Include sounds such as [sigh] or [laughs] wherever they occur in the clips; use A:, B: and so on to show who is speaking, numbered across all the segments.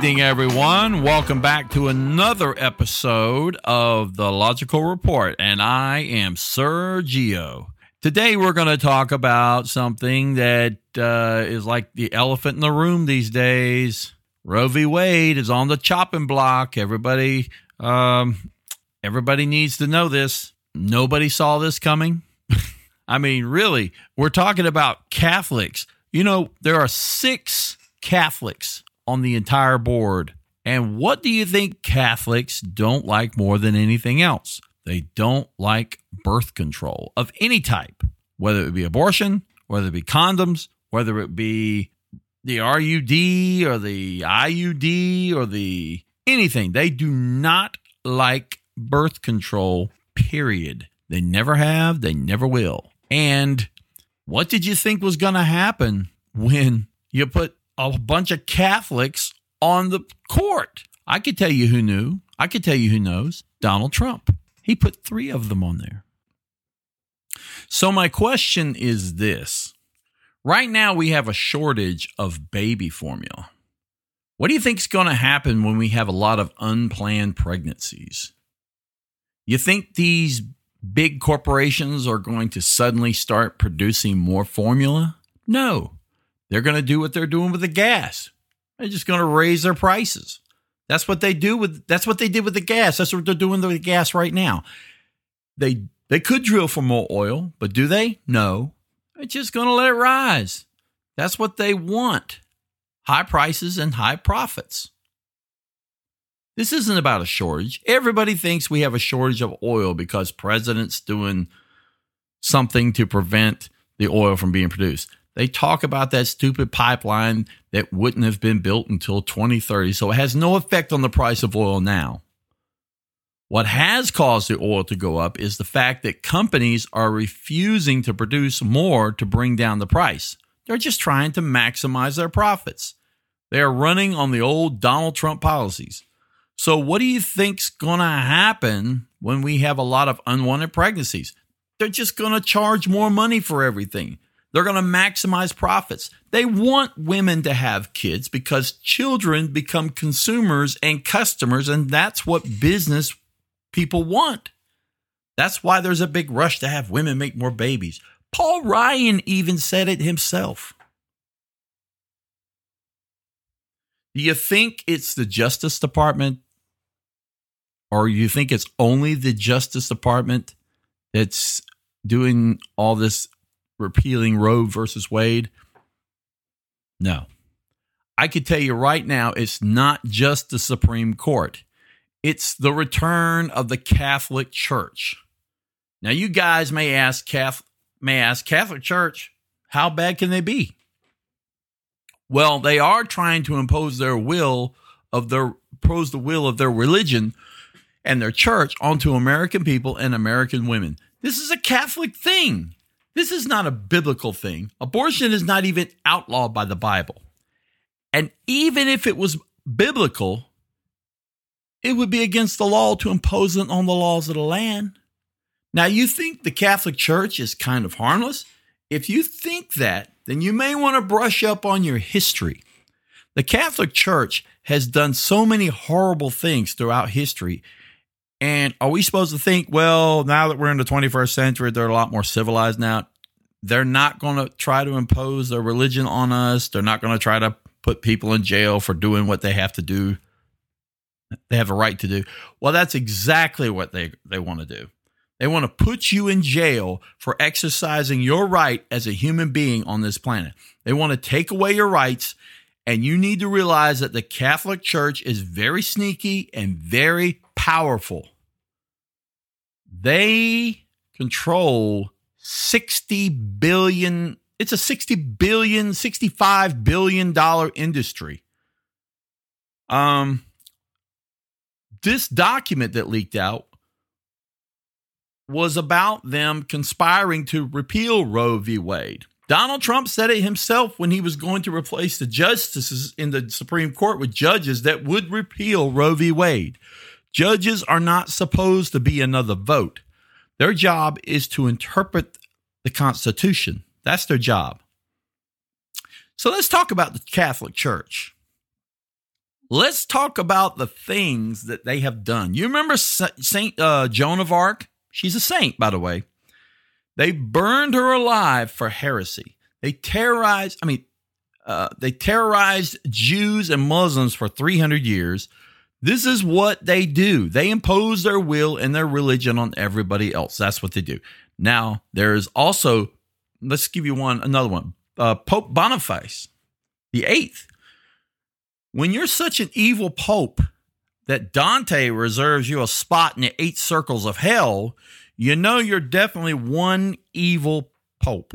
A: Evening, everyone. Welcome back to another episode of the Logical Report, and I am Sergio. Today, we're going to talk about something that uh, is like the elephant in the room these days. Roe v. Wade is on the chopping block. Everybody, um, everybody needs to know this. Nobody saw this coming. [laughs] I mean, really, we're talking about Catholics. You know, there are six Catholics on the entire board. And what do you think Catholics don't like more than anything else? They don't like birth control of any type, whether it be abortion, whether it be condoms, whether it be the RUD or the IUD or the anything. They do not like birth control, period. They never have, they never will. And what did you think was going to happen when you put a bunch of Catholics on the court. I could tell you who knew. I could tell you who knows. Donald Trump. He put three of them on there. So, my question is this right now, we have a shortage of baby formula. What do you think is going to happen when we have a lot of unplanned pregnancies? You think these big corporations are going to suddenly start producing more formula? No. They're going to do what they're doing with the gas. They're just going to raise their prices. That's what they do with that's what they did with the gas. That's what they're doing with the gas right now. They they could drill for more oil, but do they? No. They're just going to let it rise. That's what they want. High prices and high profits. This isn't about a shortage. Everybody thinks we have a shortage of oil because president's doing something to prevent the oil from being produced. They talk about that stupid pipeline that wouldn't have been built until 2030, so it has no effect on the price of oil now. What has caused the oil to go up is the fact that companies are refusing to produce more to bring down the price. They're just trying to maximize their profits. They are running on the old Donald Trump policies. So, what do you think's going to happen when we have a lot of unwanted pregnancies? They're just going to charge more money for everything. They're going to maximize profits. They want women to have kids because children become consumers and customers, and that's what business people want. That's why there's a big rush to have women make more babies. Paul Ryan even said it himself. Do you think it's the Justice Department or do you think it's only the Justice Department that's doing all this repealing Roe versus Wade? No. I could tell you right now, it's not just the Supreme Court, it's the return of the Catholic Church. Now, you guys may ask, Catholic, may ask Catholic Church, how bad can they be? Well, they are trying to impose their will of their impose the will of their religion and their church onto American people and American women. This is a Catholic thing. This is not a biblical thing. Abortion is not even outlawed by the Bible. And even if it was biblical, it would be against the law to impose it on the laws of the land. Now, you think the Catholic Church is kind of harmless? If you think that, then you may want to brush up on your history. The Catholic Church has done so many horrible things throughout history. And are we supposed to think, well, now that we're in the 21st century, they're a lot more civilized now? They're not going to try to impose their religion on us. They're not going to try to put people in jail for doing what they have to do. They have a right to do. Well, that's exactly what they, they want to do. They want to put you in jail for exercising your right as a human being on this planet. They want to take away your rights. And you need to realize that the Catholic Church is very sneaky and very powerful. They control 60 billion it's a 60 billion 65 billion dollar industry um this document that leaked out was about them conspiring to repeal Roe v. Wade. Donald Trump said it himself when he was going to replace the justices in the Supreme Court with judges that would repeal Roe v. Wade. Judges are not supposed to be another vote. Their job is to interpret the Constitution. That's their job. So let's talk about the Catholic Church. let's talk about the things that they have done. You remember Saint uh, Joan of Arc? She's a saint, by the way. They burned her alive for heresy. They terrorized, I mean, uh, they terrorized Jews and Muslims for 300 years. This is what they do. They impose their will and their religion on everybody else. That's what they do. Now, there's also, let's give you one, another one. Uh, Pope Boniface, the eighth. When you're such an evil pope that Dante reserves you a spot in the eight circles of hell, you know you're definitely one evil pope.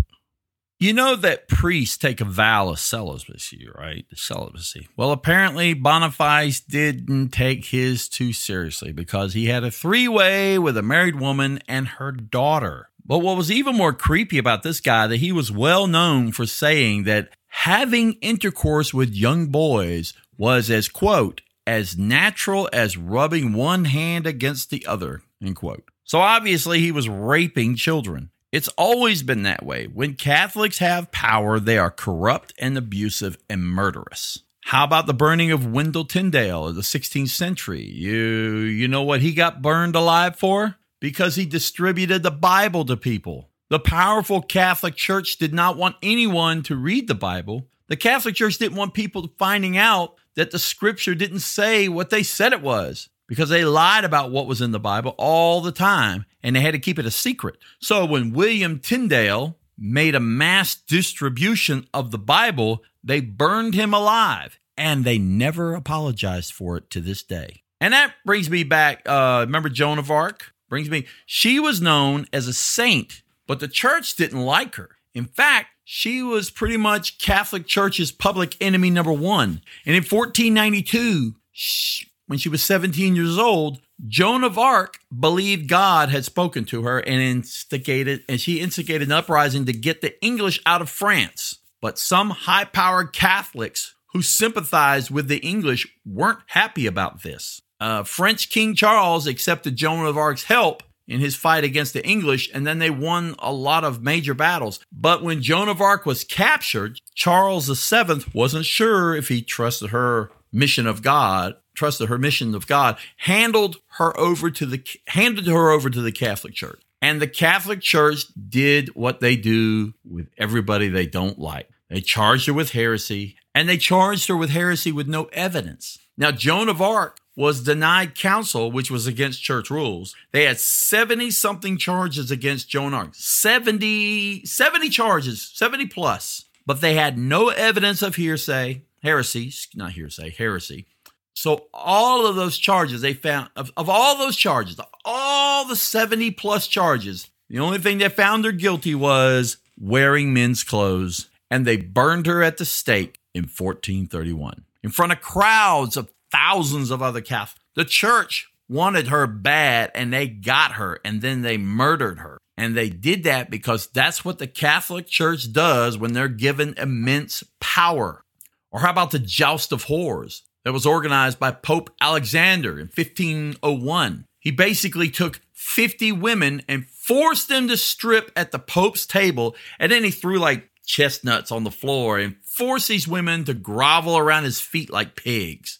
A: You know that priests take a vow of celibacy, right? Celibacy. Well, apparently Boniface didn't take his too seriously because he had a three way with a married woman and her daughter. But what was even more creepy about this guy that he was well known for saying that having intercourse with young boys was as quote as natural as rubbing one hand against the other end quote. So obviously he was raping children. It's always been that way. When Catholics have power, they are corrupt and abusive and murderous. How about the burning of Wendell Tyndale in the 16th century? You you know what he got burned alive for? Because he distributed the Bible to people. The powerful Catholic Church did not want anyone to read the Bible. The Catholic Church didn't want people finding out that the scripture didn't say what they said it was because they lied about what was in the Bible all the time and they had to keep it a secret. So when William Tyndale made a mass distribution of the Bible, they burned him alive and they never apologized for it to this day. And that brings me back. Uh, remember Joan of Arc? Brings me, she was known as a saint, but the church didn't like her. In fact, she was pretty much Catholic Church's public enemy number one. And in 1492, she, when she was 17 years old, Joan of Arc believed God had spoken to her and instigated, and she instigated an uprising to get the English out of France. But some high powered Catholics who sympathized with the English weren't happy about this. Uh, French King Charles accepted Joan of Arc's help in his fight against the English, and then they won a lot of major battles. But when Joan of Arc was captured, Charles VII wasn't sure if he trusted her mission of God, trusted her mission of God, handled her over to the handed her over to the Catholic Church. And the Catholic Church did what they do with everybody they don't like. They charged her with heresy, and they charged her with heresy with no evidence. Now, Joan of Arc was denied counsel, which was against church rules. They had 70 something charges against Joan of Arc. 70, 70 charges, 70 plus. But they had no evidence of hearsay, heresy, not hearsay, heresy. So all of those charges they found, of, of all those charges, all the 70 plus charges, the only thing they found her guilty was wearing men's clothes. And they burned her at the stake in 1431 in front of crowds of thousands of other Catholics. The church wanted her bad and they got her and then they murdered her. And they did that because that's what the Catholic Church does when they're given immense power. Or how about the Joust of Whores that was organized by Pope Alexander in 1501? He basically took 50 women and forced them to strip at the Pope's table, and then he threw like chestnuts on the floor and forced these women to grovel around his feet like pigs.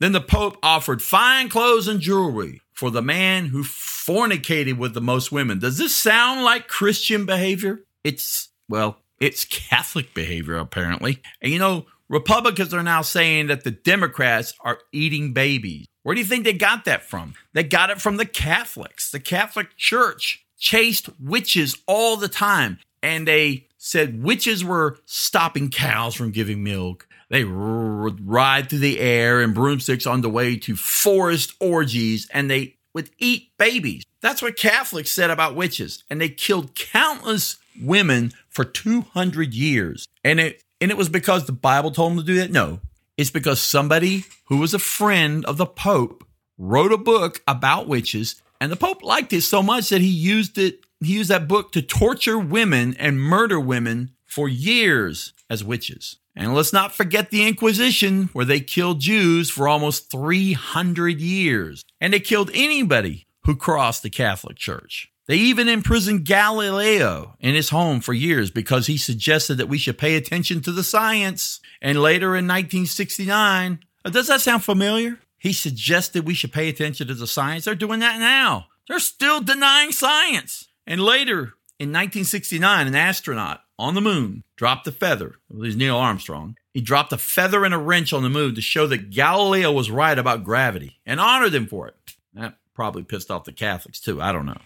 A: Then the Pope offered fine clothes and jewelry for the man who fornicated with the most women. Does this sound like Christian behavior? It's, well, it's Catholic behavior, apparently. And you know, Republicans are now saying that the Democrats are eating babies. Where do you think they got that from? They got it from the Catholics. The Catholic Church chased witches all the time. And they said witches were stopping cows from giving milk. They r- ride through the air in broomsticks on the way to forest orgies and they would eat babies. That's what Catholics said about witches. And they killed countless women for 200 years. And it, and it was because the Bible told them to do that? No. It's because somebody who was a friend of the Pope wrote a book about witches. And the Pope liked it so much that he used it, he used that book to torture women and murder women for years as witches. And let's not forget the Inquisition, where they killed Jews for almost 300 years. And they killed anybody who crossed the Catholic Church. They even imprisoned Galileo in his home for years because he suggested that we should pay attention to the science. And later in 1969, Uh, Does that sound familiar? He suggested we should pay attention to the science. They're doing that now. They're still denying science. And later, in 1969, an astronaut on the moon dropped a feather. It was Neil Armstrong. He dropped a feather and a wrench on the moon to show that Galileo was right about gravity and honored him for it. That probably pissed off the Catholics too. I don't know.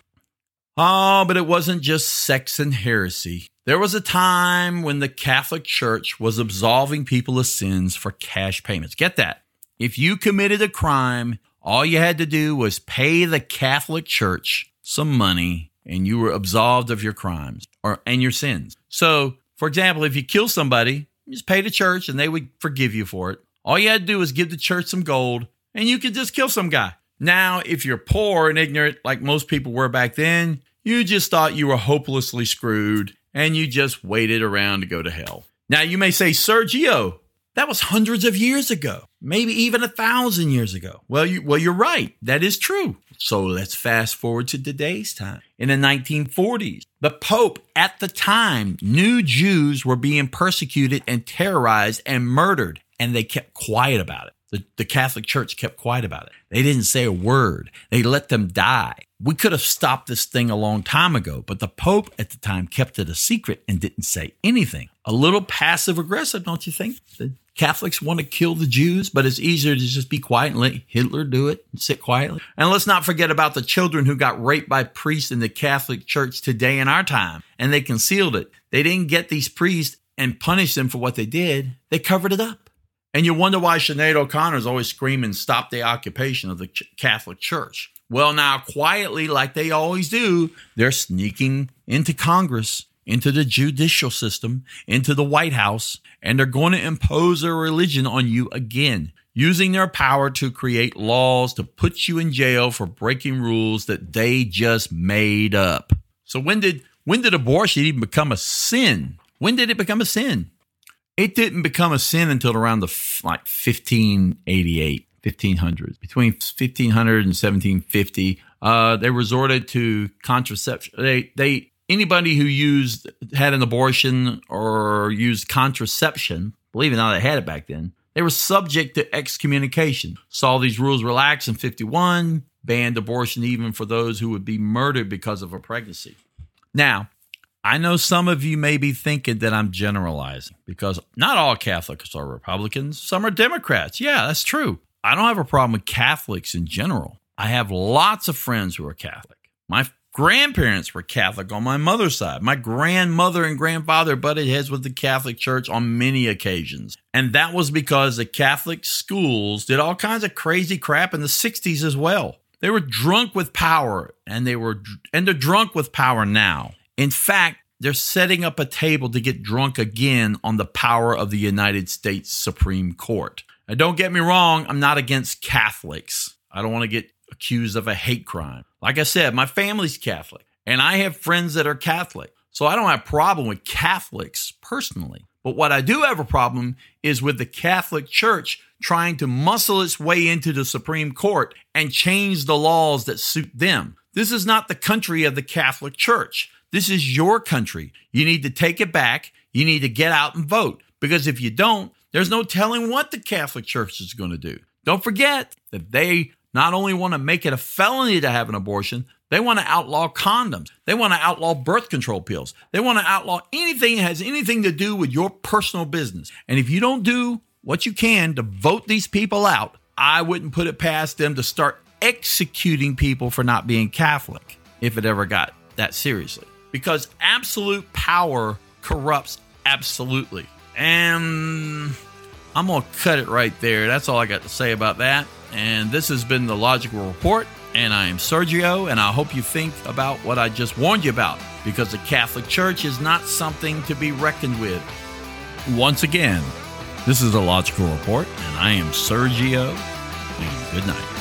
A: Oh, but it wasn't just sex and heresy. There was a time when the Catholic Church was absolving people of sins for cash payments. Get that. If you committed a crime, all you had to do was pay the Catholic Church some money and you were absolved of your crimes or and your sins. So, for example, if you kill somebody, you just pay the church and they would forgive you for it. All you had to do was give the church some gold and you could just kill some guy. Now, if you're poor and ignorant like most people were back then, you just thought you were hopelessly screwed and you just waited around to go to hell. Now, you may say, Sergio, that was hundreds of years ago, maybe even a thousand years ago. Well, you, well, you're right. That is true. So let's fast forward to today's time. In the 1940s, the Pope at the time knew Jews were being persecuted and terrorized and murdered, and they kept quiet about it. The, the Catholic Church kept quiet about it. They didn't say a word. They let them die. We could have stopped this thing a long time ago, but the Pope at the time kept it a secret and didn't say anything. A little passive aggressive, don't you think? The Catholics want to kill the Jews, but it's easier to just be quiet and let Hitler do it and sit quietly. And let's not forget about the children who got raped by priests in the Catholic Church today in our time, and they concealed it. They didn't get these priests and punish them for what they did, they covered it up. And you wonder why Sinead O'Connor is always screaming, stop the occupation of the Ch- Catholic Church. Well, now, quietly, like they always do, they're sneaking into Congress, into the judicial system, into the White House, and they're going to impose their religion on you again, using their power to create laws to put you in jail for breaking rules that they just made up. So when did when did abortion even become a sin? When did it become a sin? It didn't become a sin until around the f- like 1588, 1500s. Between 1500 and 1750, uh, they resorted to contraception. They they anybody who used had an abortion or used contraception, believe it or not, they had it back then. They were subject to excommunication. Saw these rules relax in 51, banned abortion even for those who would be murdered because of a pregnancy. Now, I know some of you may be thinking that I'm generalizing because not all Catholics are Republicans. Some are Democrats. Yeah, that's true. I don't have a problem with Catholics in general. I have lots of friends who are Catholic. My grandparents were Catholic on my mother's side. My grandmother and grandfather butted heads with the Catholic Church on many occasions. And that was because the Catholic schools did all kinds of crazy crap in the 60s as well. They were drunk with power and they were and they're drunk with power now. In fact, they're setting up a table to get drunk again on the power of the United States Supreme Court. Now, don't get me wrong, I'm not against Catholics. I don't want to get accused of a hate crime. Like I said, my family's Catholic, and I have friends that are Catholic. So I don't have a problem with Catholics personally. But what I do have a problem is with the Catholic Church trying to muscle its way into the Supreme Court and change the laws that suit them. This is not the country of the Catholic Church. This is your country. You need to take it back. You need to get out and vote. Because if you don't, there's no telling what the Catholic Church is going to do. Don't forget that they not only want to make it a felony to have an abortion, they want to outlaw condoms. They want to outlaw birth control pills. They want to outlaw anything that has anything to do with your personal business. And if you don't do what you can to vote these people out, I wouldn't put it past them to start executing people for not being Catholic if it ever got that seriously. Because absolute power corrupts absolutely. And I'm going to cut it right there. That's all I got to say about that. And this has been the Logical Report. And I am Sergio, and I hope you think about what I just warned you about because the Catholic Church is not something to be reckoned with. Once again, this is the Logical Report, and I am Sergio, and good night.